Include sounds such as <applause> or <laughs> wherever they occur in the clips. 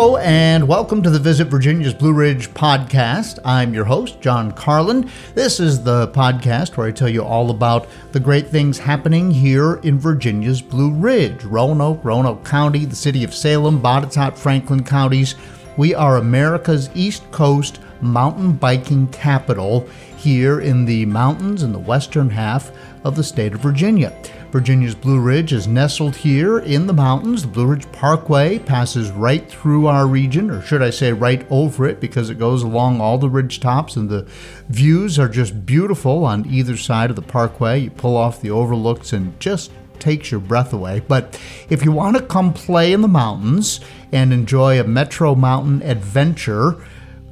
Hello, and welcome to the Visit Virginia's Blue Ridge podcast. I'm your host, John Carlin. This is the podcast where I tell you all about the great things happening here in Virginia's Blue Ridge Roanoke, Roanoke County, the city of Salem, Botetourt, Franklin counties. We are America's East Coast mountain biking capital here in the mountains in the western half of the state of Virginia. Virginia's Blue Ridge is nestled here in the mountains. The Blue Ridge Parkway passes right through our region, or should I say right over it, because it goes along all the ridge tops, and the views are just beautiful on either side of the parkway. You pull off the overlooks and just takes your breath away. But if you want to come play in the mountains and enjoy a Metro Mountain adventure,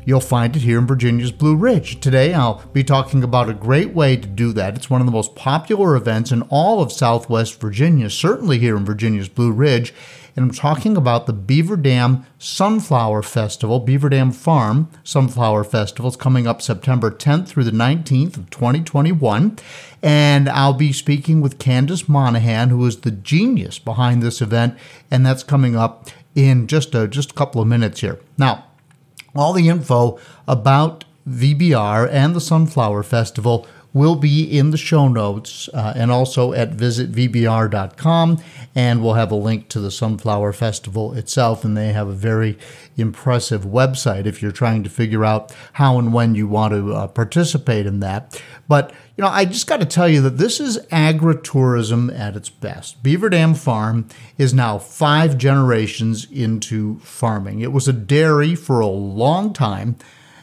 You'll find it here in Virginia's Blue Ridge. Today, I'll be talking about a great way to do that. It's one of the most popular events in all of Southwest Virginia, certainly here in Virginia's Blue Ridge. And I'm talking about the Beaver Dam Sunflower Festival, Beaver Dam Farm Sunflower Festival. It's coming up September 10th through the 19th of 2021. And I'll be speaking with Candace Monahan, who is the genius behind this event, and that's coming up in just a, just a couple of minutes here. Now, all the info about VBR and the Sunflower Festival will be in the show notes uh, and also at visitvbr.com. And we'll have a link to the Sunflower Festival itself. And they have a very impressive website if you're trying to figure out how and when you want to uh, participate in that. But, you know, I just got to tell you that this is agritourism at its best. Beaver Dam Farm is now five generations into farming. It was a dairy for a long time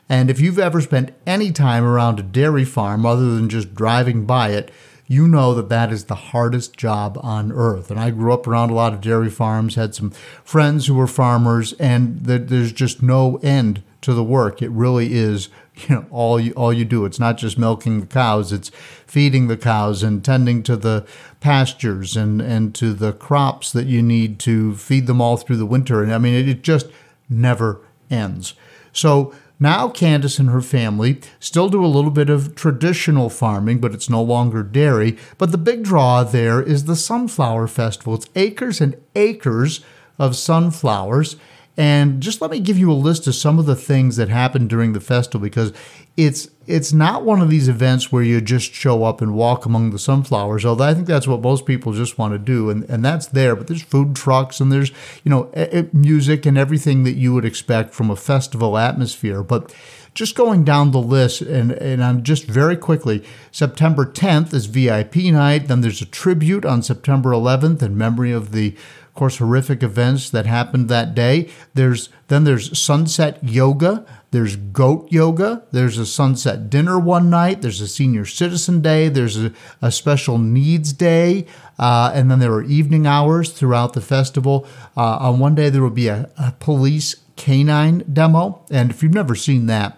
and if you've ever spent any time around a dairy farm other than just driving by it, you know that that is the hardest job on earth. And I grew up around a lot of dairy farms, had some friends who were farmers, and there's just no end to the work. It really is, <laughs> you know, all you all you do. It's not just milking the cows; it's feeding the cows and tending to the pastures and and to the crops that you need to feed them all through the winter. And I mean, it, it just never ends. So now, Candace and her family still do a little bit of traditional farming, but it's no longer dairy. But the big draw there is the Sunflower Festival. It's acres and acres of sunflowers. And just let me give you a list of some of the things that happened during the festival because it's it's not one of these events where you just show up and walk among the sunflowers, although I think that's what most people just want to do, and, and that's there. But there's food trucks and there's you know music and everything that you would expect from a festival atmosphere. But just going down the list, and, and I'm just very quickly, September 10th is VIP night. Then there's a tribute on September 11th in memory of the of course, horrific events that happened that day. There's then there's sunset yoga. There's goat yoga. There's a sunset dinner one night. There's a senior citizen day. There's a, a special needs day. Uh, and then there are evening hours throughout the festival. Uh, on one day, there will be a, a police canine demo. And if you've never seen that,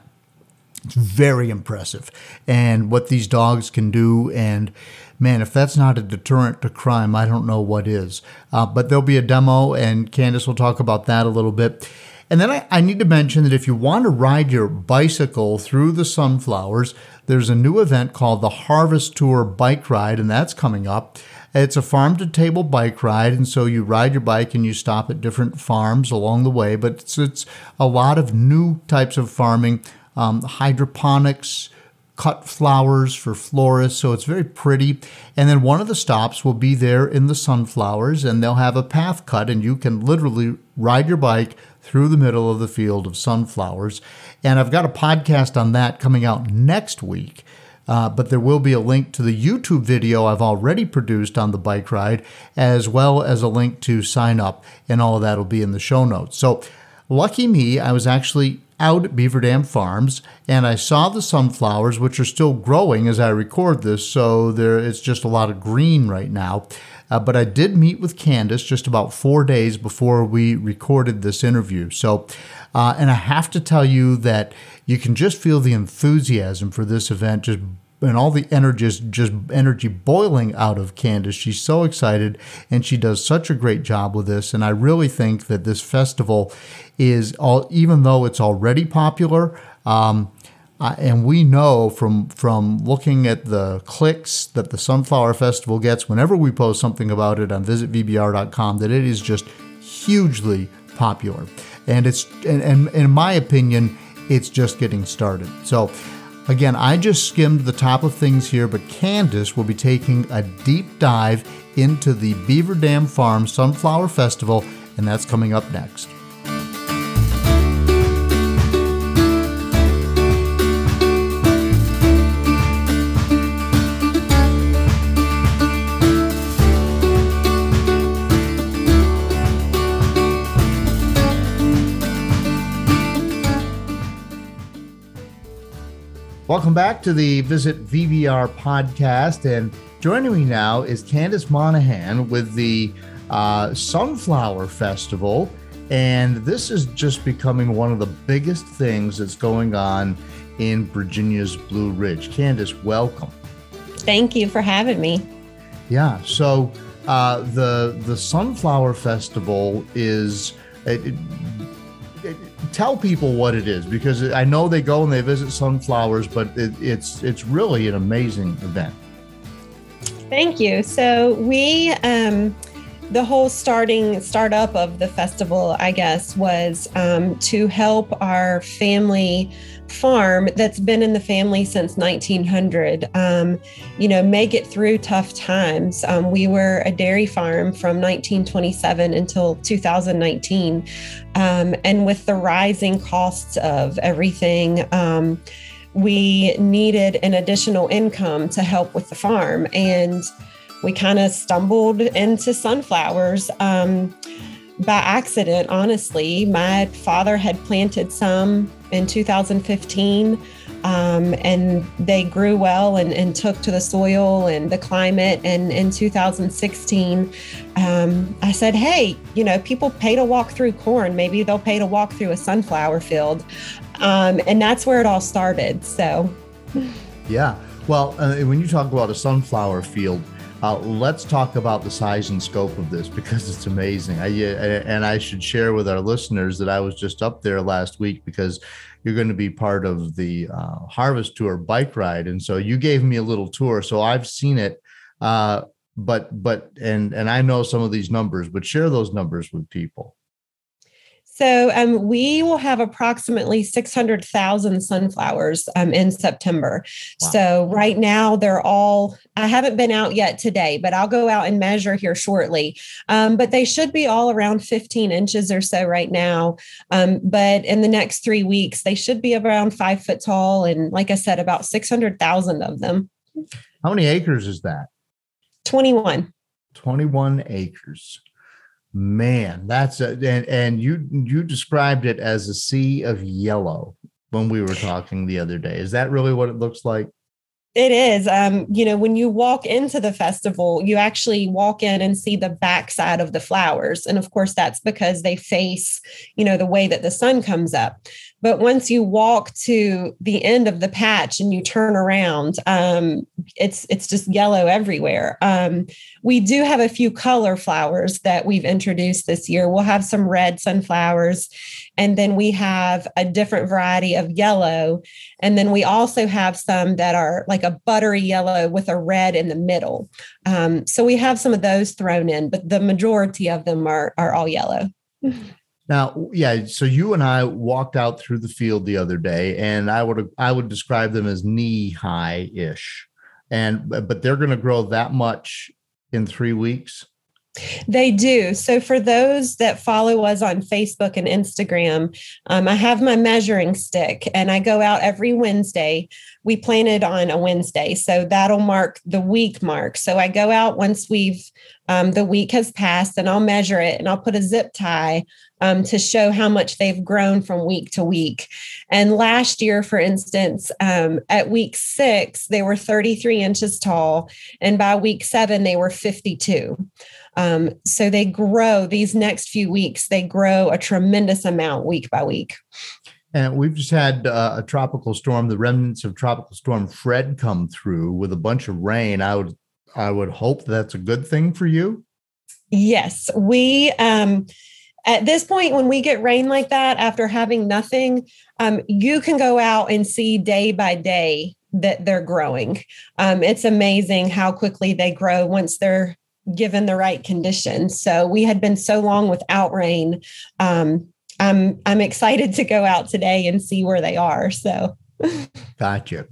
it's very impressive. And what these dogs can do. And man, if that's not a deterrent to crime, I don't know what is. Uh, but there'll be a demo, and Candace will talk about that a little bit. And then I, I, need to mention that if you want to ride your bicycle through the sunflowers, there's a new event called the Harvest Tour Bike Ride, and that's coming up. It's a farm to table bike ride, and so you ride your bike and you stop at different farms along the way. But it's, it's a lot of new types of farming, um, hydroponics, cut flowers for florists, so it's very pretty. And then one of the stops will be there in the sunflowers, and they'll have a path cut, and you can literally ride your bike through the middle of the field of sunflowers. And I've got a podcast on that coming out next week. Uh, but there will be a link to the YouTube video I've already produced on the bike ride, as well as a link to sign up, and all of that will be in the show notes. So, lucky me, I was actually out at Beaver Dam Farms and I saw the sunflowers, which are still growing as I record this, so there it's just a lot of green right now. Uh, but I did meet with Candace just about four days before we recorded this interview. So, uh, and I have to tell you that you can just feel the enthusiasm for this event just and all the energy just, just energy boiling out of Candace. She's so excited and she does such a great job with this. And I really think that this festival is all, even though it's already popular, um, uh, and we know from from looking at the clicks that the Sunflower Festival gets whenever we post something about it on visitvbr.com that it is just hugely popular. and it's and, and in my opinion, it's just getting started. So. Again, I just skimmed the top of things here, but Candace will be taking a deep dive into the Beaver Dam Farm Sunflower Festival, and that's coming up next. Welcome back to the Visit VBR podcast. And joining me now is Candace Monahan with the uh, Sunflower Festival. And this is just becoming one of the biggest things that's going on in Virginia's Blue Ridge. Candace, welcome. Thank you for having me. Yeah. So uh, the the Sunflower Festival is. It, tell people what it is because I know they go and they visit sunflowers, but it, it's it's really an amazing event. Thank you. So we um, the whole starting startup of the festival, I guess, was um, to help our family farm that's been in the family since 1900 um, you know make it through tough times um, we were a dairy farm from 1927 until 2019 um, and with the rising costs of everything um, we needed an additional income to help with the farm and we kind of stumbled into sunflowers um, by accident, honestly. My father had planted some in 2015. Um, and they grew well and, and, took to the soil and the climate. And in 2016, um, I said, Hey, you know, people pay to walk through corn. Maybe they'll pay to walk through a sunflower field. Um, and that's where it all started. So, yeah. Well, uh, when you talk about a sunflower field, uh, let's talk about the size and scope of this because it's amazing. I, and I should share with our listeners that I was just up there last week because you're going to be part of the uh, Harvest Tour bike ride, and so you gave me a little tour. So I've seen it, uh, but but and and I know some of these numbers, but share those numbers with people. So um, we will have approximately 600,000 sunflowers um, in September. Wow. So right now they're all, I haven't been out yet today, but I'll go out and measure here shortly. Um, but they should be all around 15 inches or so right now. Um, but in the next three weeks, they should be around five foot tall. And like I said, about 600,000 of them. How many acres is that? 21. 21 acres. Man, that's a, and and you you described it as a sea of yellow when we were talking the other day. Is that really what it looks like? It is. Um, you know, when you walk into the festival, you actually walk in and see the backside of the flowers. And of course, that's because they face, you know, the way that the sun comes up. But once you walk to the end of the patch and you turn around, um, it's it's just yellow everywhere. Um, we do have a few color flowers that we've introduced this year. We'll have some red sunflowers, and then we have a different variety of yellow, and then we also have some that are like a buttery yellow with a red in the middle. Um, so we have some of those thrown in, but the majority of them are are all yellow. <laughs> Now, yeah, so you and I walked out through the field the other day, and I would I would describe them as knee high ish, and but they're going to grow that much in three weeks. They do. So, for those that follow us on Facebook and Instagram, um, I have my measuring stick and I go out every Wednesday. We planted on a Wednesday. So, that'll mark the week mark. So, I go out once we've, um, the week has passed and I'll measure it and I'll put a zip tie um, to show how much they've grown from week to week. And last year, for instance, um, at week six, they were 33 inches tall. And by week seven, they were 52. Um, so they grow these next few weeks, they grow a tremendous amount week by week. And we've just had uh, a tropical storm, the remnants of tropical storm Fred come through with a bunch of rain. I would I would hope that's a good thing for you. Yes, we um at this point when we get rain like that after having nothing um, you can go out and see day by day that they're growing um, it's amazing how quickly they grow once they're given the right conditions so we had been so long without rain um, I'm I'm excited to go out today and see where they are. So gotcha.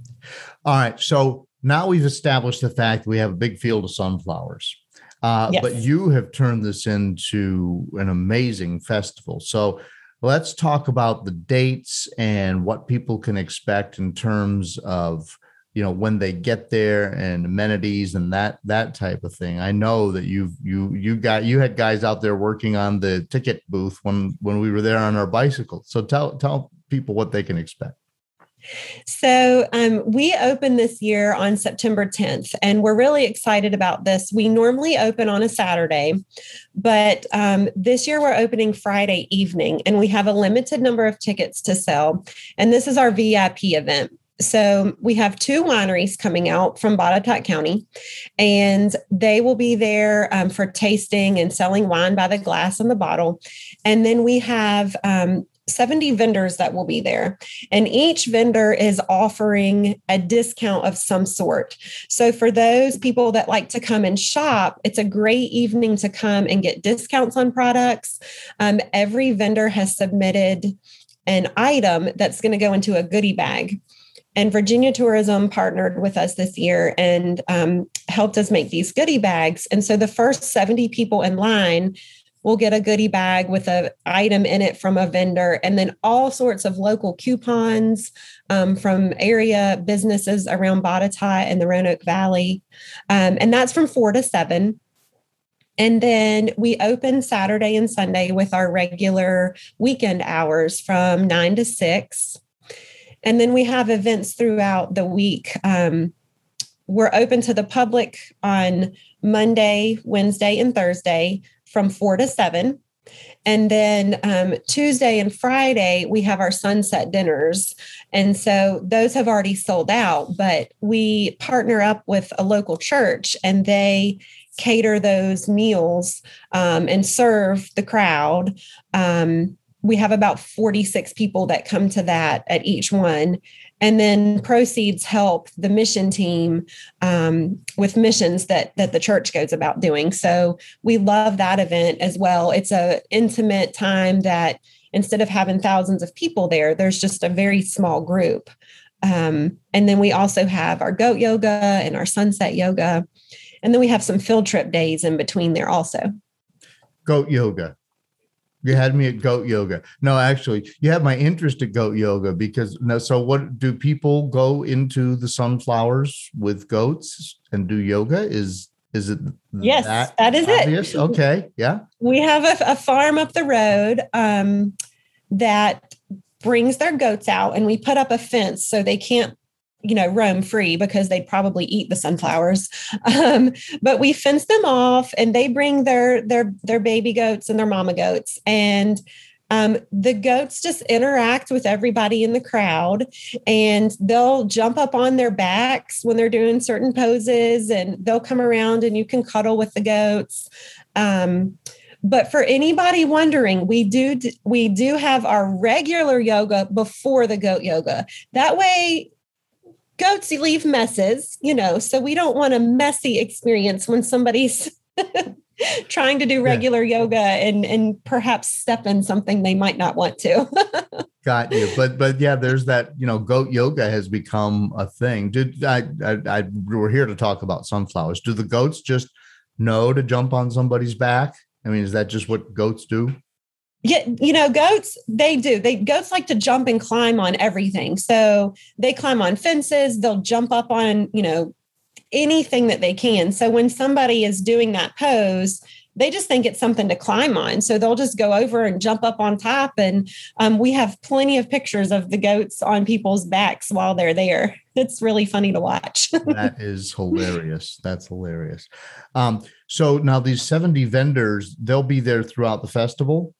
All right. So now we've established the fact we have a big field of sunflowers. Uh, yes. But you have turned this into an amazing festival. So let's talk about the dates and what people can expect in terms of you know when they get there and amenities and that that type of thing i know that you've you you got you had guys out there working on the ticket booth when when we were there on our bicycles so tell tell people what they can expect so um, we open this year on September 10th, and we're really excited about this. We normally open on a Saturday, but um, this year we're opening Friday evening, and we have a limited number of tickets to sell. And this is our VIP event. So we have two wineries coming out from Botetourt County, and they will be there um, for tasting and selling wine by the glass and the bottle. And then we have um, 70 vendors that will be there, and each vendor is offering a discount of some sort. So, for those people that like to come and shop, it's a great evening to come and get discounts on products. Um, every vendor has submitted an item that's going to go into a goodie bag. And Virginia Tourism partnered with us this year and um, helped us make these goodie bags. And so the first 70 people in line we'll get a goodie bag with an item in it from a vendor, and then all sorts of local coupons um, from area businesses around Botetourt and the Roanoke Valley. Um, and that's from four to seven. And then we open Saturday and Sunday with our regular weekend hours from nine to six. And then we have events throughout the week. Um, we're open to the public on Monday, Wednesday, and Thursday from four to seven. And then um, Tuesday and Friday, we have our sunset dinners. And so those have already sold out, but we partner up with a local church and they cater those meals um, and serve the crowd. Um, we have about 46 people that come to that at each one. And then proceeds help the mission team um, with missions that that the church goes about doing. So we love that event as well. It's a intimate time that instead of having thousands of people there there's just a very small group. Um, and then we also have our goat yoga and our sunset yoga. And then we have some field trip days in between there also. Goat yoga you had me at goat yoga. No, actually, you have my interest at goat yoga because no. So, what do people go into the sunflowers with goats and do yoga? Is is it? Yes, that, that is obvious? it. Okay, yeah. We have a, a farm up the road um, that brings their goats out, and we put up a fence so they can't you know roam free because they'd probably eat the sunflowers. <laughs> Um, but we fence them off and they bring their their their baby goats and their mama goats. And um, the goats just interact with everybody in the crowd and they'll jump up on their backs when they're doing certain poses and they'll come around and you can cuddle with the goats. Um, but for anybody wondering we do we do have our regular yoga before the goat yoga. That way goats leave messes, you know, so we don't want a messy experience when somebody's <laughs> trying to do regular yeah. yoga and and perhaps step in something they might not want to. <laughs> Got you, but but yeah, there's that you know, goat yoga has become a thing. Did I, I, I we're here to talk about sunflowers? Do the goats just know to jump on somebody's back? I mean, is that just what goats do? Yeah, you know, goats, they do. They goats like to jump and climb on everything. So they climb on fences, they'll jump up on, you know, anything that they can. So when somebody is doing that pose, they just think it's something to climb on. So they'll just go over and jump up on top. And um, we have plenty of pictures of the goats on people's backs while they're there. It's really funny to watch. <laughs> that is hilarious. That's hilarious. Um, so now these 70 vendors, they'll be there throughout the festival.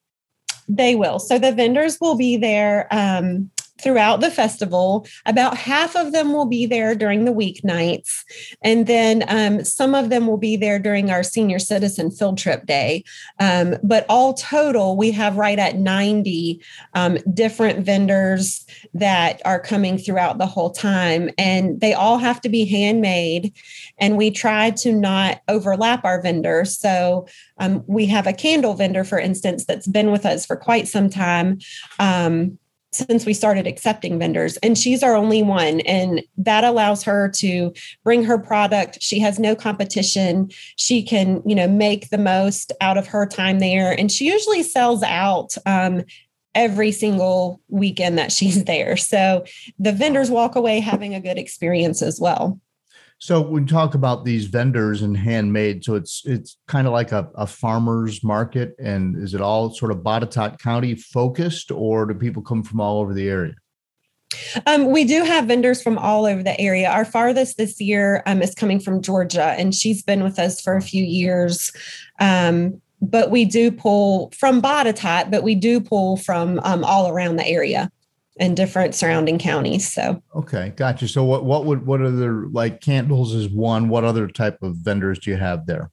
They will. So the vendors will be there um, throughout the festival. About half of them will be there during the weeknights. And then um, some of them will be there during our senior citizen field trip day. Um, but all total, we have right at 90 um, different vendors that are coming throughout the whole time. And they all have to be handmade. And we try to not overlap our vendors. So um, we have a candle vendor, for instance, that's been with us for quite some time. Um, since we started accepting vendors. And she's our only one. And that allows her to bring her product. She has no competition. She can you know make the most out of her time there. And she usually sells out um, every single weekend that she's there. So the vendors walk away having a good experience as well so when we talk about these vendors and handmade. So it's it's kind of like a, a farmer's market. And is it all sort of Botetourt County focused, or do people come from all over the area? Um, we do have vendors from all over the area. Our farthest this year um, is coming from Georgia, and she's been with us for a few years. Um, but we do pull from Botetourt, but we do pull from um, all around the area and different surrounding counties. So okay, gotcha. So what what would what other like candles is one? What other type of vendors do you have there?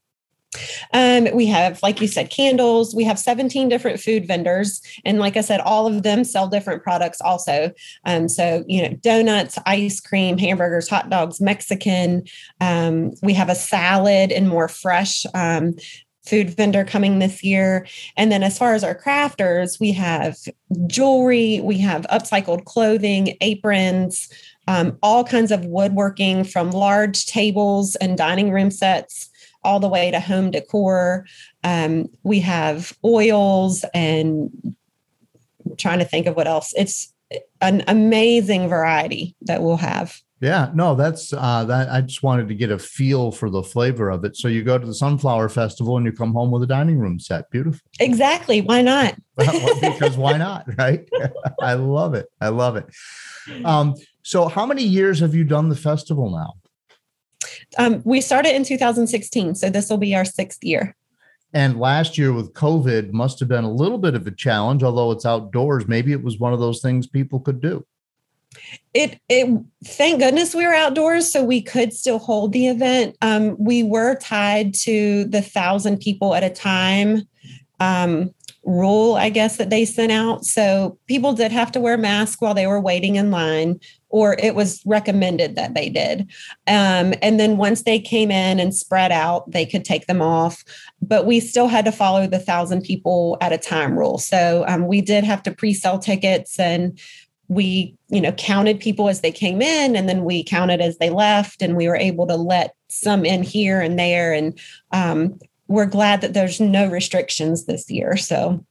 Um, we have, like you said, candles. We have 17 different food vendors. And like I said, all of them sell different products also. Um, so, you know, donuts, ice cream, hamburgers, hot dogs, Mexican. Um, we have a salad and more fresh um, food vendor coming this year. And then as far as our crafters, we have jewelry, we have upcycled clothing, aprons, um, all kinds of woodworking from large tables and dining room sets all the way to home decor. Um, we have oils and I'm trying to think of what else. It's an amazing variety that we'll have. Yeah, no, that's uh, that. I just wanted to get a feel for the flavor of it. So you go to the Sunflower Festival and you come home with a dining room set. Beautiful. Exactly. Why not? <laughs> because why not? Right. <laughs> I love it. I love it. Um, so, how many years have you done the festival now? Um, we started in 2016, so this will be our sixth year. And last year with COVID must have been a little bit of a challenge, although it's outdoors. Maybe it was one of those things people could do it it thank goodness we were outdoors so we could still hold the event. Um, we were tied to the thousand people at a time um, rule i guess that they sent out. So people did have to wear masks while they were waiting in line or it was recommended that they did. Um, and then once they came in and spread out they could take them off. But we still had to follow the thousand people at a time rule. So um, we did have to pre-sell tickets and we you know counted people as they came in and then we counted as they left and we were able to let some in here and there. And um, we're glad that there's no restrictions this year so.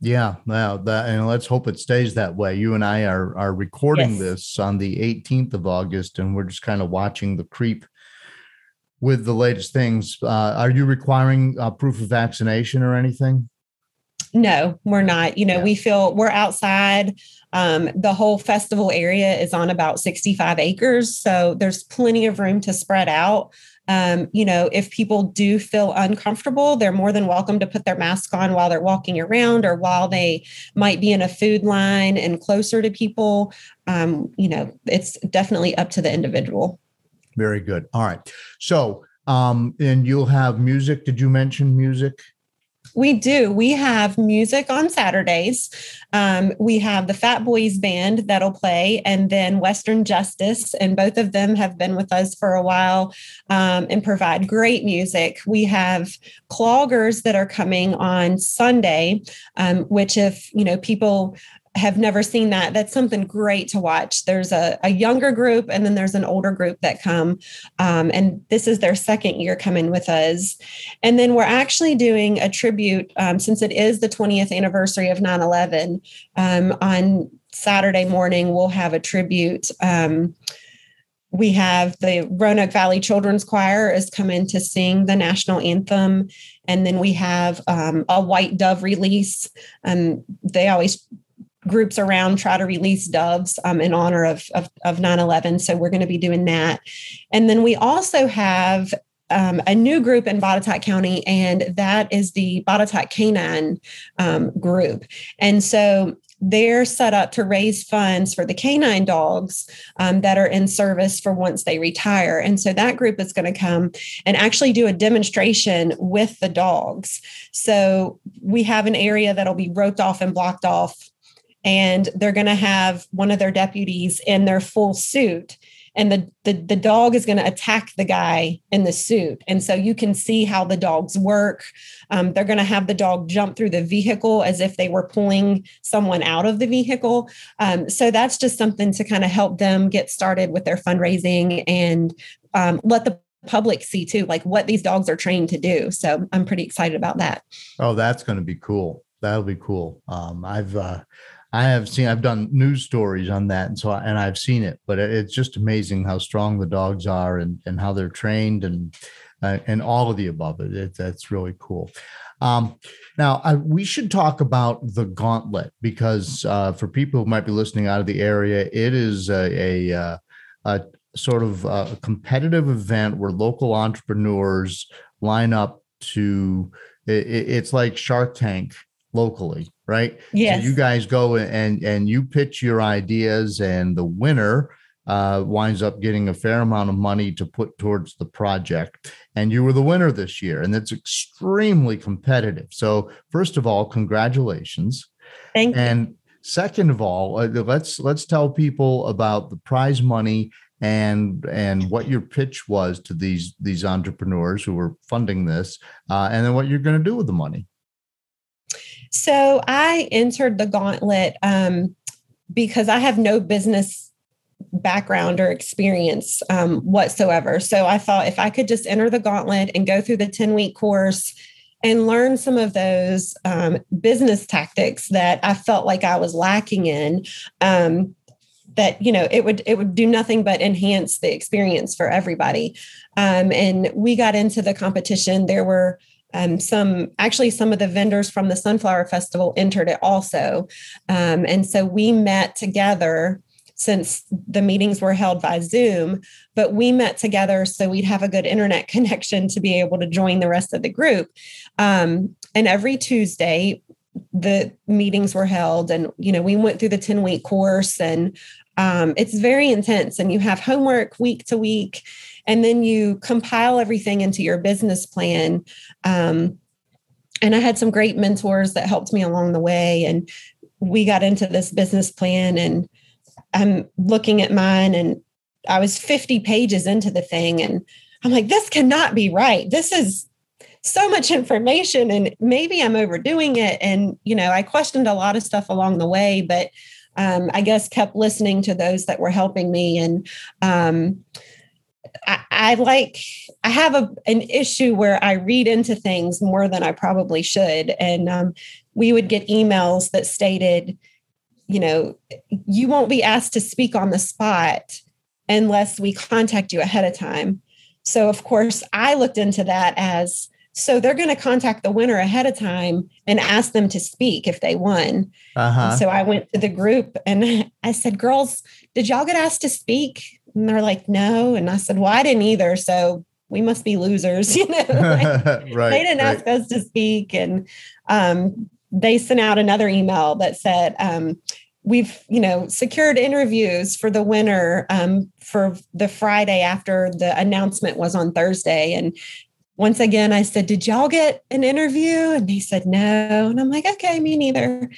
Yeah now that and let's hope it stays that way. You and i are are recording yes. this on the 18th of august and we're just kind of watching the creep with the latest things. Uh, are you requiring uh, proof of vaccination or anything no, we're not. You know, yeah. we feel we're outside. Um, the whole festival area is on about 65 acres. So there's plenty of room to spread out. Um, you know, if people do feel uncomfortable, they're more than welcome to put their mask on while they're walking around or while they might be in a food line and closer to people. Um, you know, it's definitely up to the individual. Very good. All right. So, um, and you'll have music. Did you mention music? We do. We have music on Saturdays. Um, we have the Fat Boys Band that'll play, and then Western Justice. And both of them have been with us for a while um, and provide great music. We have cloggers that are coming on Sunday, um, which, if you know, people have never seen that, that's something great to watch. There's a, a younger group and then there's an older group that come. Um, and this is their second year coming with us. And then we're actually doing a tribute um, since it is the 20th anniversary of 9 11. Um, on Saturday morning, we'll have a tribute. Um, we have the Roanoke Valley Children's Choir is coming to sing the national anthem. And then we have um, a White Dove release. And they always groups around try to release doves um, in honor of, of, of 9-11 so we're going to be doing that and then we also have um, a new group in Botetourt County, and that is the Botetourt Canine um, group. And so they're set up to raise funds for the canine dogs um, that are in service for once they retire. And so that group is going to come and actually do a demonstration with the dogs. So we have an area that'll be roped off and blocked off and they're going to have one of their deputies in their full suit. And the the, the dog is going to attack the guy in the suit. And so you can see how the dogs work. Um, they're going to have the dog jump through the vehicle as if they were pulling someone out of the vehicle. Um, so that's just something to kind of help them get started with their fundraising and um, let the public see too like what these dogs are trained to do. So i'm pretty excited about that. Oh that's going to be cool. That'll be cool. Um, i've uh, I have seen, I've done news stories on that, and so and I've seen it. But it's just amazing how strong the dogs are and and how they're trained and uh, and all of the above. It, it that's really cool. Um, now I, we should talk about the gauntlet because uh, for people who might be listening out of the area, it is a, a, uh, a sort of a competitive event where local entrepreneurs line up to. It, it's like Shark Tank locally right? Yes. So you guys go and and you pitch your ideas, and the winner uh, winds up getting a fair amount of money to put towards the project. And you were the winner this year, and it's extremely competitive. So, first of all, congratulations. Thank you. and second of all, uh, let's let's tell people about the prize money and and what your pitch was to these these entrepreneurs who were funding this, uh, and then what you're going to do with the money. So I entered the gauntlet um, because I have no business background or experience um, whatsoever. So I thought if I could just enter the gauntlet and go through the 10 week course and learn some of those um, business tactics that I felt like I was lacking in, um, that you know it would it would do nothing but enhance the experience for everybody. Um, and we got into the competition. There were um, some actually some of the vendors from the sunflower festival entered it also. Um, and so we met together since the meetings were held by zoom but we met together so we'd have a good internet <laughs> connection to be able to join the rest of the group. Um, and every tuesday the meetings were held and you know we went through the 10 week course and um, it's very intense and you have homework week to week and then you compile everything into your business plan. Um, and i had some great mentors that helped me along the way and we got into this business plan and i'm looking at mine and i was 50 pages into the thing and i'm like this cannot be right. This is so much information and maybe i'm overdoing it. And you know i questioned a lot of stuff along the way but um, i guess kept listening to those that were helping me and um, I, I, like I have a an issue where I read into things more than I probably should, and um, we would get emails that stated, you know, you won't be asked to speak on the spot unless we contact you ahead of time. So of course, I looked into that as so they're going to contact the winner ahead of time and ask them to speak if they won. Uh-huh. So I went to the group and <laughs> I said, "Girls, did y'all get asked to speak?" And they're like, no. And I said, well, I didn't either. So we must be losers, <laughs> you know. <laughs> like, right, they didn't right. ask us to speak. And um, they sent out another email that said, um, we've, you know, secured interviews for the winner um, for the Friday after the announcement was on Thursday. And once again, I said, Did y'all get an interview? And they said, No. And I'm like, Okay, me neither.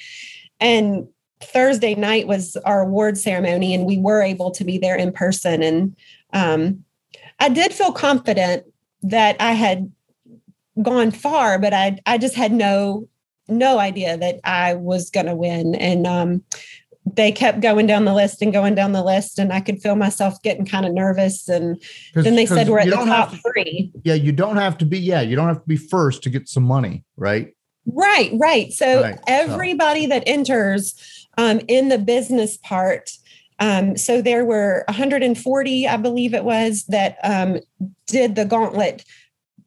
And Thursday night was our award ceremony, and we were able to be there in person. And um, I did feel confident that I had gone far, but I I just had no no idea that I was going to win. And um, they kept going down the list and going down the list, and I could feel myself getting kind of nervous. And then they said we're at the top to, three. Yeah, you don't have to be. Yeah, you don't have to be first to get some money, right? Right, right. So right. everybody so. that enters um, in the business part. Um, so there were 140, I believe it was, that um, did the gauntlet,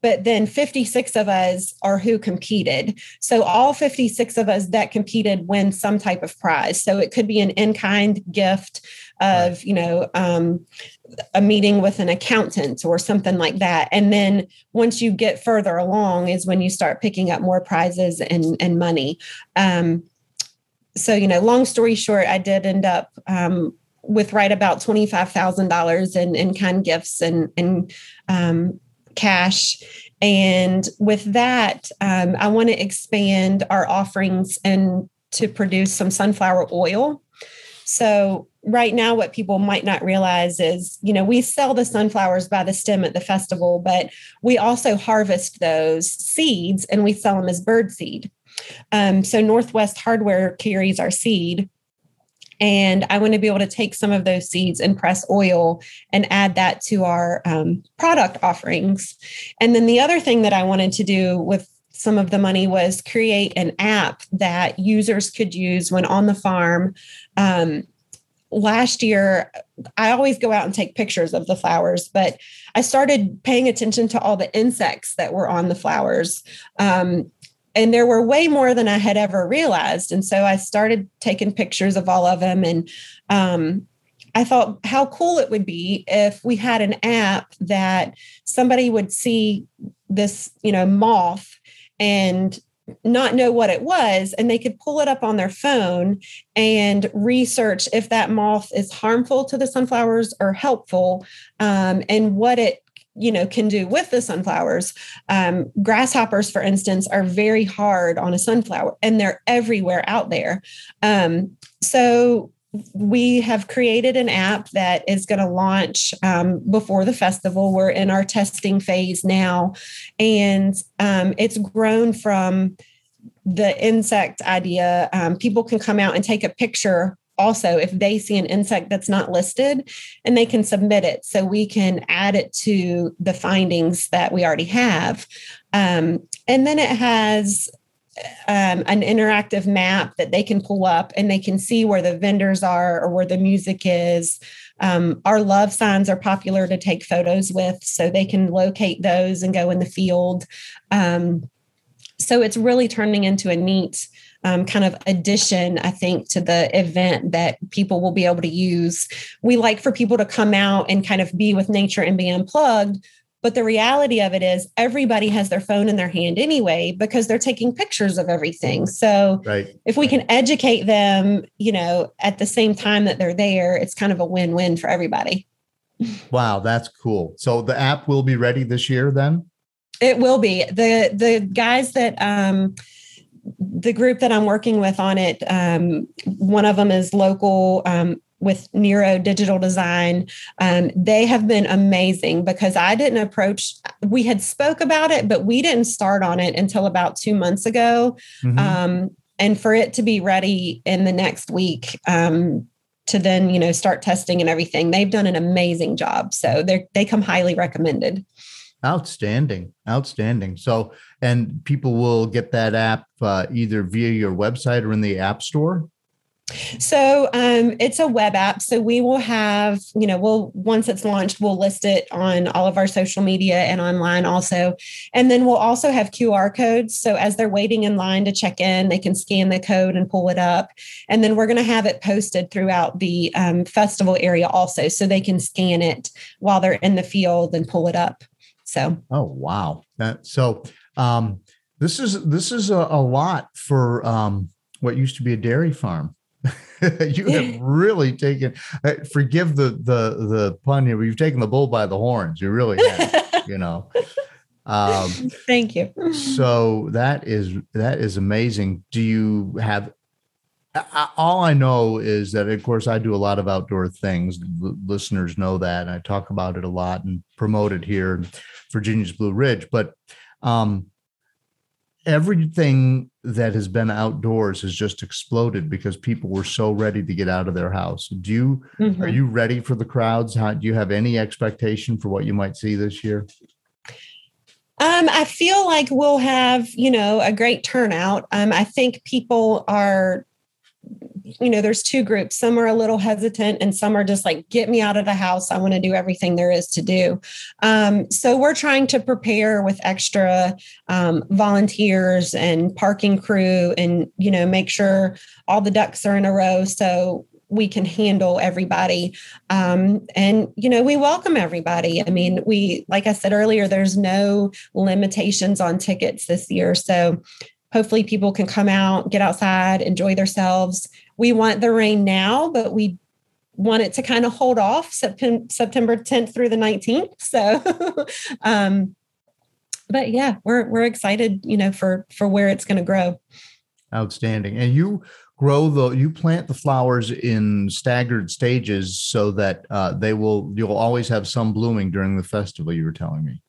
but then 56 of us are who competed. So all 56 of us that competed win some type of prize. So it could be an in-kind gift of, you know, um, a meeting with an accountant or something like that. And then once you get further along is when you start picking up more prizes and, and money. Um, so you know, long story short, I did end up um, with right about twenty five thousand dollars in in kind gifts and and um, cash. And with that, um, I want to expand our offerings and to produce some sunflower oil. So right now what people might not realize is you know we sell the sunflowers by the stem at the festival but we also harvest those seeds and we sell them as bird seed um, so northwest hardware carries our seed and i want to be able to take some of those seeds and press oil and add that to our um, product offerings. And then the other thing that i wanted to do with some of the money was create an app that users could use when on the farm. Um, last year i always go out and take pictures of the flowers but i started paying attention to all the insects that were on the flowers. Um, and there were way more than i had ever realized. And so i started taking pictures of all of them. And um, i thought how cool it would be if we had an app that somebody would see this you know moth and not know what it was. And they could pull it up on their phone and research if that moth is harmful to the sunflowers or helpful um, and what it you know can do with the sunflowers um, grasshoppers for instance are very hard on a sunflower and they're everywhere out there um, so we have created an app that is going to launch um, before the festival. We're in our testing phase now, and um, it's grown from the insect idea. Um, people can come out and take a picture also if they see an insect that's not listed and they can submit it so we can add it to the findings that we already have um, and then it has um, an interactive map that they can pull up and they can see where the vendors are or where the music is. Um, our love signs are popular to take photos with, so they can locate those and go in the field. Um, so it's really turning into a neat um, kind of addition, I think, to the event that people will be able to use. We like for people to come out and kind of be with nature and be unplugged, but the reality of it is, everybody has their phone in their hand anyway because they're taking pictures of everything. So, right. if we can educate them, you know, at the same time that they're there, it's kind of a win win for everybody. Wow, that's cool. So, the app will be ready this year then? It will be. The the guys that um the group that I'm working with on it, um, one of them is local um, with Nero Digital Design. Um, they have been amazing because I didn't approach. We had spoke about it, but we didn't start on it until about two months ago. Mm-hmm. Um, and for it to be ready in the next week um, to then you know start testing and everything, they've done an amazing job. So they they come highly recommended. Outstanding, outstanding. So, and people will get that app uh, either via your website or in the app store. So um, it's a web app. So we will have, you know, we'll once it's launched, we'll list it on all of our social media and online also. And then we'll also have QR codes. So as they're waiting in line to check in, they can scan the code and pull it up. And then we're going to have it posted throughout the um, festival area also, so they can scan it while they're in the field and pull it up. So. Oh wow! That so. Um, this is this is a, a lot for um, what used to be a dairy farm. <laughs> you have <laughs> really taken uh, forgive the the the pun here but you've taken the bull by the horns you really have <laughs> you know um thank you so that is that is amazing do you have all I know is that, of course, I do a lot of outdoor things. L- listeners know that. And I talk about it a lot and promote it here in Virginia's Blue Ridge. But um, everything that has been outdoors has just exploded because people were so ready to get out of their house. Do you mm-hmm. are you ready for the crowds? How do you have any expectation for what you might see this year? Um, I feel like we'll have, you know, a great turnout. Um, I think people are you know, there's two groups. Some are a little hesitant and some are just like, get me out of the house. I want to do everything there is to do. Um, so we're trying to prepare with extra um, volunteers and parking crew and, you know, make sure all the ducks are in a row. So we can handle everybody. Um, and, you know, we welcome everybody. I mean, we, like I said earlier, there's no limitations on tickets this year. So hopefully people can come out, get outside, enjoy themselves. We want the rain now, but we want it to kind of hold off September, September 10th through the 19th. <laughs> So, um, but yeah, we're we're excited, you know, for for where it's going to grow. Outstanding. And you grow the you plant the flowers in staggered stages so that uh, they will you'll always have some blooming during the festival. You were telling me.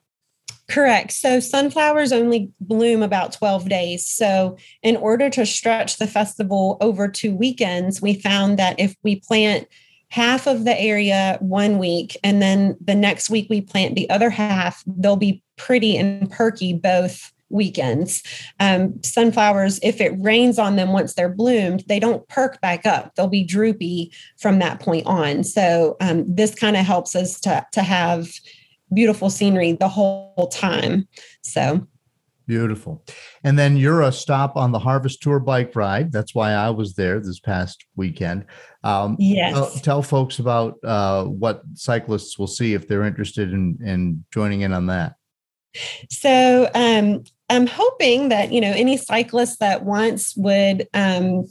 Correct. So sunflowers only bloom about 12 days. So, in order to stretch the festival over two weekends, we found that if we plant half of the area one week and then the next week we plant the other half, they'll be pretty and perky both weekends. Um, sunflowers, if it rains on them once they're bloomed, they don't perk back up. They'll be droopy from that point on. So um, this kind of helps us to to have beautiful scenery the whole time. So beautiful. And then you're a stop on the Harvest Tour bike ride. That's why I was there this past weekend. Um, yes. Tell, tell, folks about uh, what cyclists will see if they're interested in, in joining in on that. So um, I'm hoping that you know any cyclist that wants would um,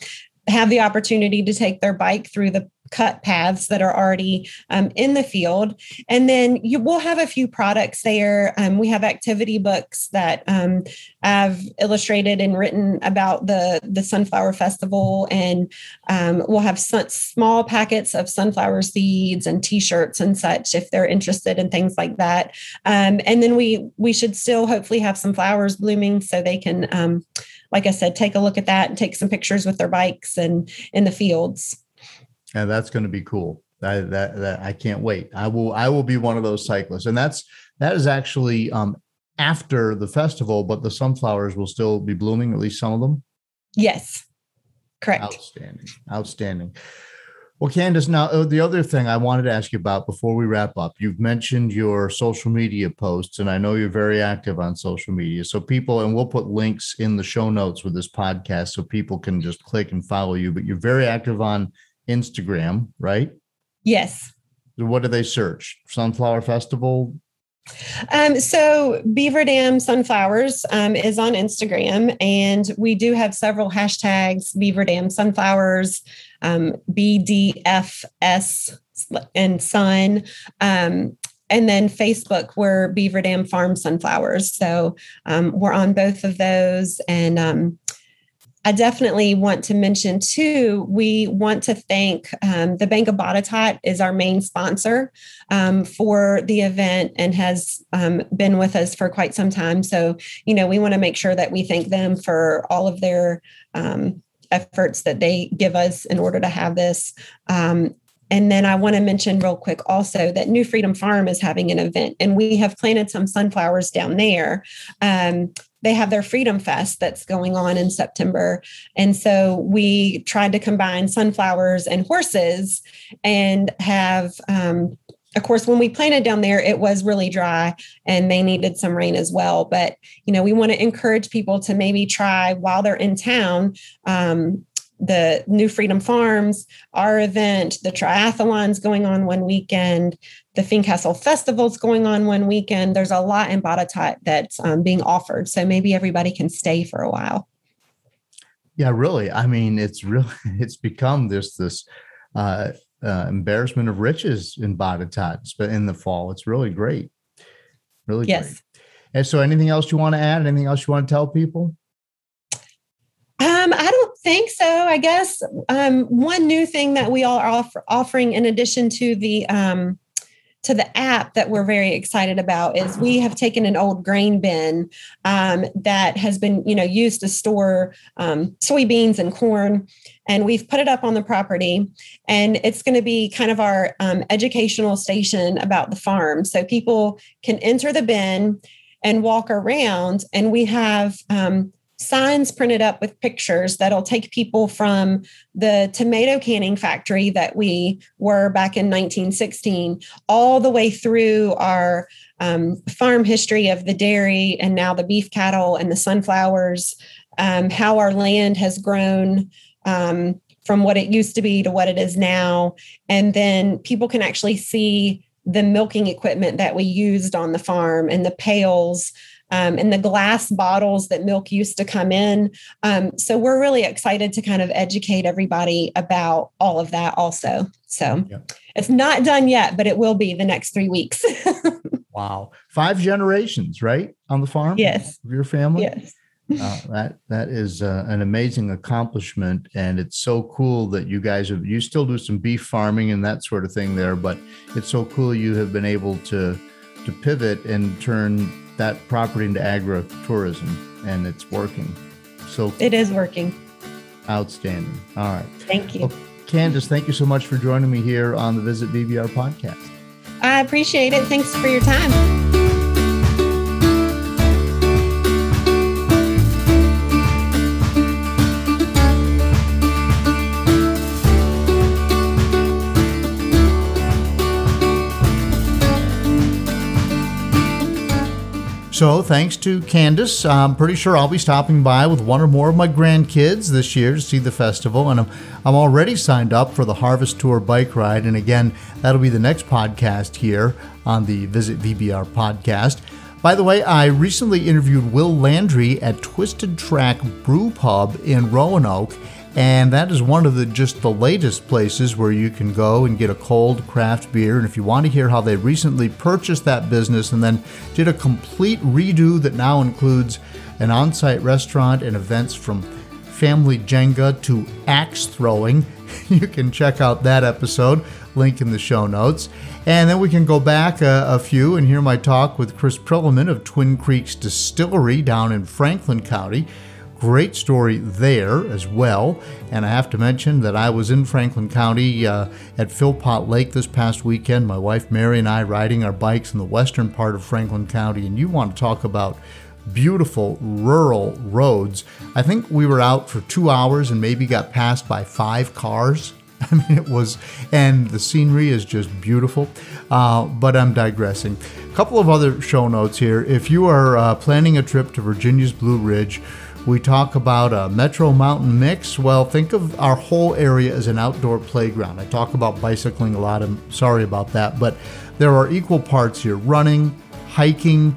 have the opportunity to take their bike through the cut paths that are already um, in the field. And then you will have a few products there. Um, we have activity books that um, I've illustrated and written about the, the Sunflower Festival. And um, we'll have small packets of sunflower seeds and t-shirts and such if they're interested in things like that. Um, and then we we should still hopefully have some flowers blooming so they can um, like I said, take a look at that and take some pictures with their bikes and in the fields and that's going to be cool. That, that, that I can't wait. I will I will be one of those cyclists, and that's that is actually um, after the festival, but the sunflowers will still be blooming, at least some of them. Yes, correct. Outstanding, outstanding. Well, Candace, now uh, the other thing I wanted to ask you about before we wrap up, you've mentioned your social media posts, and I know you're very active on social media. So people, and we'll put links in the show notes with this podcast so people can just click and follow you. But you're very active on Instagram, right? Yes. What do they search? Sunflower Festival? Um, so Beaver Dam Sunflowers um, is on Instagram, and we do have several hashtags Beaver Dam Sunflowers, um, BDFS, and Sun. Um, and then Facebook, we're Beaver Dam Farm Sunflowers. So um, we're on both of those. And um, I definitely want to mention too, we want to thank um, the Bank of Botetourt is our main sponsor um, for the event and has um, been with us for quite some time. So, you know, we want to make sure that we thank them for all of their um, efforts that they give us in order to have this. Um, and then I want to mention real quick also that New Freedom Farm is having an event, and we have planted some sunflowers down there. Um, they have their Freedom Fest that's going on in September. And so we tried to combine sunflowers and horses and have, um, of course, when we planted down there, it was really dry and they needed some rain as well. But, you know, we want to encourage people to maybe try while they're in town. Um, the New Freedom Farms, our event, the triathlon's going on one weekend, the Fincastle Festival's going on one weekend. There's a lot in Botetourt that's um, being offered. So maybe everybody can stay for a while. Yeah, really. I mean, it's really, <laughs> it's become this, this, uh, uh, embarrassment of riches in Botetourt, but in the fall, it's really great. Really yes. great. And so anything else you want to add? Anything else you want to tell people? Um, I don't think so. I guess um, one new thing that we all are offer, offering, in addition to the um, to the app that we're very excited about, is we have taken an old grain bin um, that has been, you know, used to store um, soybeans and corn, and we've put it up on the property, and it's going to be kind of our um, educational station about the farm, so people can enter the bin and walk around, and we have um, signs printed up with pictures that'll take people from the tomato canning factory that we were back in 1916 all the way through our um, farm history of the dairy and now the beef cattle and the sunflowers, um, how our land has grown. Um, from what it used to be to what it is now. And then people can actually see the milking equipment that we used on the farm and the pails um, and the glass bottles that milk used to come in. Um, so we're really excited to kind of educate everybody about all of that also. So yep. it's not done yet, but it will be the next three weeks. <laughs> wow. Five generations, right? On the farm? Yes. Your family? Yes. Uh, that that is uh, an amazing accomplishment, and it's so cool that you guys have. You still do some beef farming and that sort of thing there, but it's so cool you have been able to to pivot and turn that property into agritourism, and it's working. So it is working. Outstanding. All right. Thank you. Well, Candace, thank you so much for joining me here on the Visit VBR podcast. I appreciate it. Thanks for your time. So, thanks to Candace, I'm pretty sure I'll be stopping by with one or more of my grandkids this year to see the festival. And I'm, I'm already signed up for the Harvest Tour bike ride. And again, that'll be the next podcast here on the Visit VBR podcast. By the way, I recently interviewed Will Landry at Twisted Track Brew Pub in Roanoke and that is one of the just the latest places where you can go and get a cold craft beer. And if you want to hear how they recently purchased that business and then did a complete redo that now includes an on site restaurant and events from family Jenga to axe throwing, <laughs> you can check out that episode. Link in the show notes. And then we can go back a, a few and hear my talk with Chris Prillaman of Twin Creeks Distillery down in Franklin County. Great story there as well. And I have to mention that I was in Franklin County uh, at Philpott Lake this past weekend. My wife Mary and I riding our bikes in the western part of Franklin County. And you want to talk about beautiful rural roads. I think we were out for two hours and maybe got passed by five cars. <laughs> I mean, it was, and the scenery is just beautiful. Uh, but I'm digressing. A couple of other show notes here. If you are uh, planning a trip to Virginia's Blue Ridge, we talk about a Metro Mountain mix. Well, think of our whole area as an outdoor playground. I talk about bicycling a lot. I'm sorry about that, but there are equal parts here running, hiking,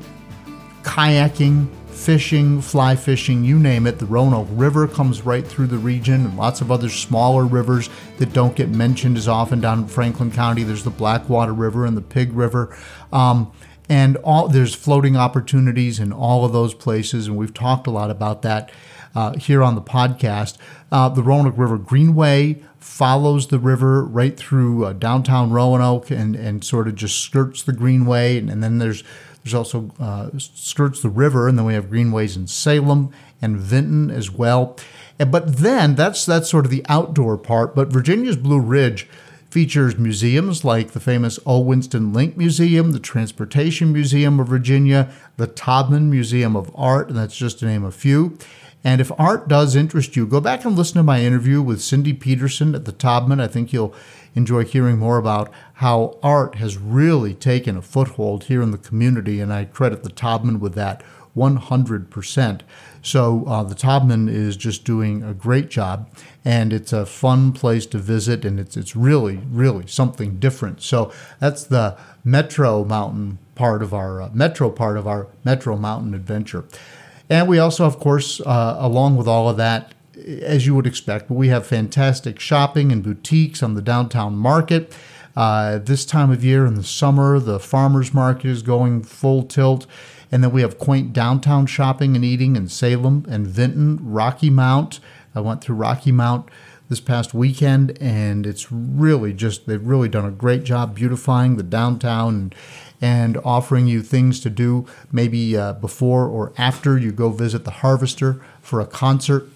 kayaking, fishing, fly fishing, you name it. The Roanoke River comes right through the region, and lots of other smaller rivers that don't get mentioned as often down in Franklin County. There's the Blackwater River and the Pig River. Um, and all there's floating opportunities in all of those places, and we've talked a lot about that uh, here on the podcast. Uh, the Roanoke River Greenway follows the river right through uh, downtown Roanoke and, and sort of just skirts the Greenway, and, and then there's there's also uh, skirts the river, and then we have greenways in Salem and Vinton as well. But then that's that's sort of the outdoor part. But Virginia's Blue Ridge features museums like the famous O. Winston Link Museum, the Transportation Museum of Virginia, the Taubman Museum of Art, and that's just to name a few. And if art does interest you, go back and listen to my interview with Cindy Peterson at the Taubman. I think you'll enjoy hearing more about how art has really taken a foothold here in the community, and I credit the Taubman with that 100%. So uh, the Taubman is just doing a great job, and it's a fun place to visit, and it's it's really really something different. So that's the Metro Mountain part of our uh, Metro part of our Metro Mountain adventure, and we also, of course, uh, along with all of that. As you would expect, we have fantastic shopping and boutiques on the downtown market. Uh, this time of year in the summer, the farmers market is going full tilt. And then we have quaint downtown shopping and eating in Salem and Vinton, Rocky Mount. I went through Rocky Mount this past weekend, and it's really just, they've really done a great job beautifying the downtown and, and offering you things to do maybe uh, before or after you go visit the Harvester for a concert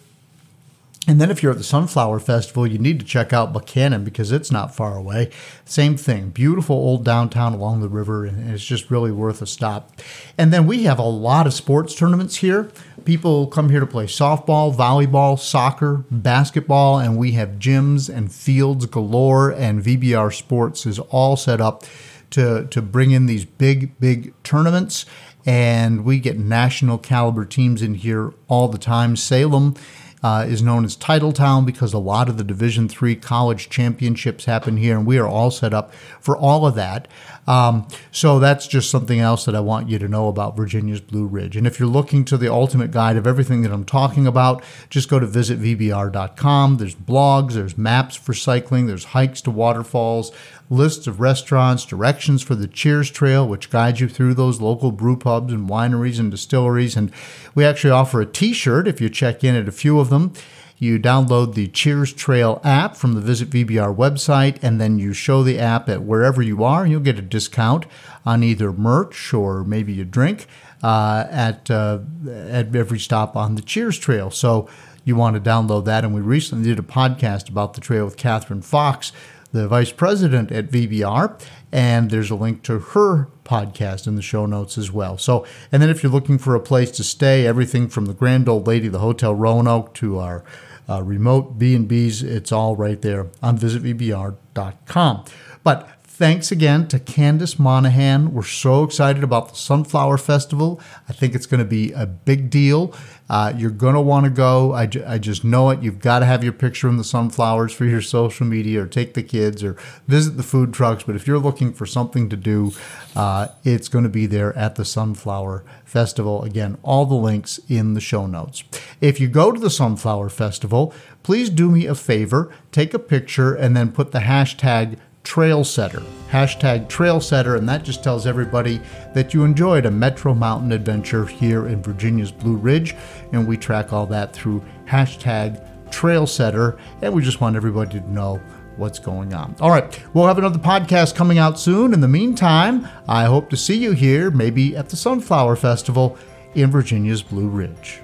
and then if you're at the Sunflower Festival, you need to check out Buchanan because it's not far away. Same thing, beautiful old downtown along the river, and it's just really worth a stop. And then we have a lot of sports tournaments here. People come here to play softball, volleyball, soccer, basketball, and we have gyms and fields galore, and VBR Sports is all set up to, to bring in these big, big tournaments. And we get national caliber teams in here all the time. Salem uh, is known as Titletown because a lot of the Division three college championships happen here, and we are all set up for all of that. Um, so that's just something else that I want you to know about Virginia's Blue Ridge. And if you're looking to the ultimate guide of everything that I'm talking about, just go to visitvbr.com. There's blogs, there's maps for cycling, there's hikes to waterfalls, lists of restaurants, directions for the Cheers Trail, which guides you through those local brew pubs and wineries and distilleries. And we actually offer a t shirt if you check in at a few of them. You download the Cheers Trail app from the Visit VBR website, and then you show the app at wherever you are, and you'll get a discount on either merch or maybe a drink uh, at uh, at every stop on the Cheers Trail. So you want to download that. And we recently did a podcast about the trail with Catherine Fox, the vice president at VBR, and there's a link to her podcast in the show notes as well. So, and then if you're looking for a place to stay, everything from the Grand Old Lady, the Hotel Roanoke, to our uh, remote B&Bs, it's all right there on visitvbr.com. But thanks again to Candice Monahan. We're so excited about the Sunflower Festival. I think it's going to be a big deal. Uh, you're going to want to go. I, ju- I just know it. You've got to have your picture in the sunflowers for your social media or take the kids or visit the food trucks. But if you're looking for something to do, uh, it's going to be there at the Sunflower Festival. Again, all the links in the show notes. If you go to the Sunflower Festival, please do me a favor, take a picture, and then put the hashtag trail setter. Hashtag trail setter and that just tells everybody that you enjoyed a metro mountain adventure here in virginia's blue ridge and we track all that through hashtag trail setter and we just want everybody to know what's going on. All right we'll have another podcast coming out soon. In the meantime i hope to see you here maybe at the sunflower festival in virginia's blue ridge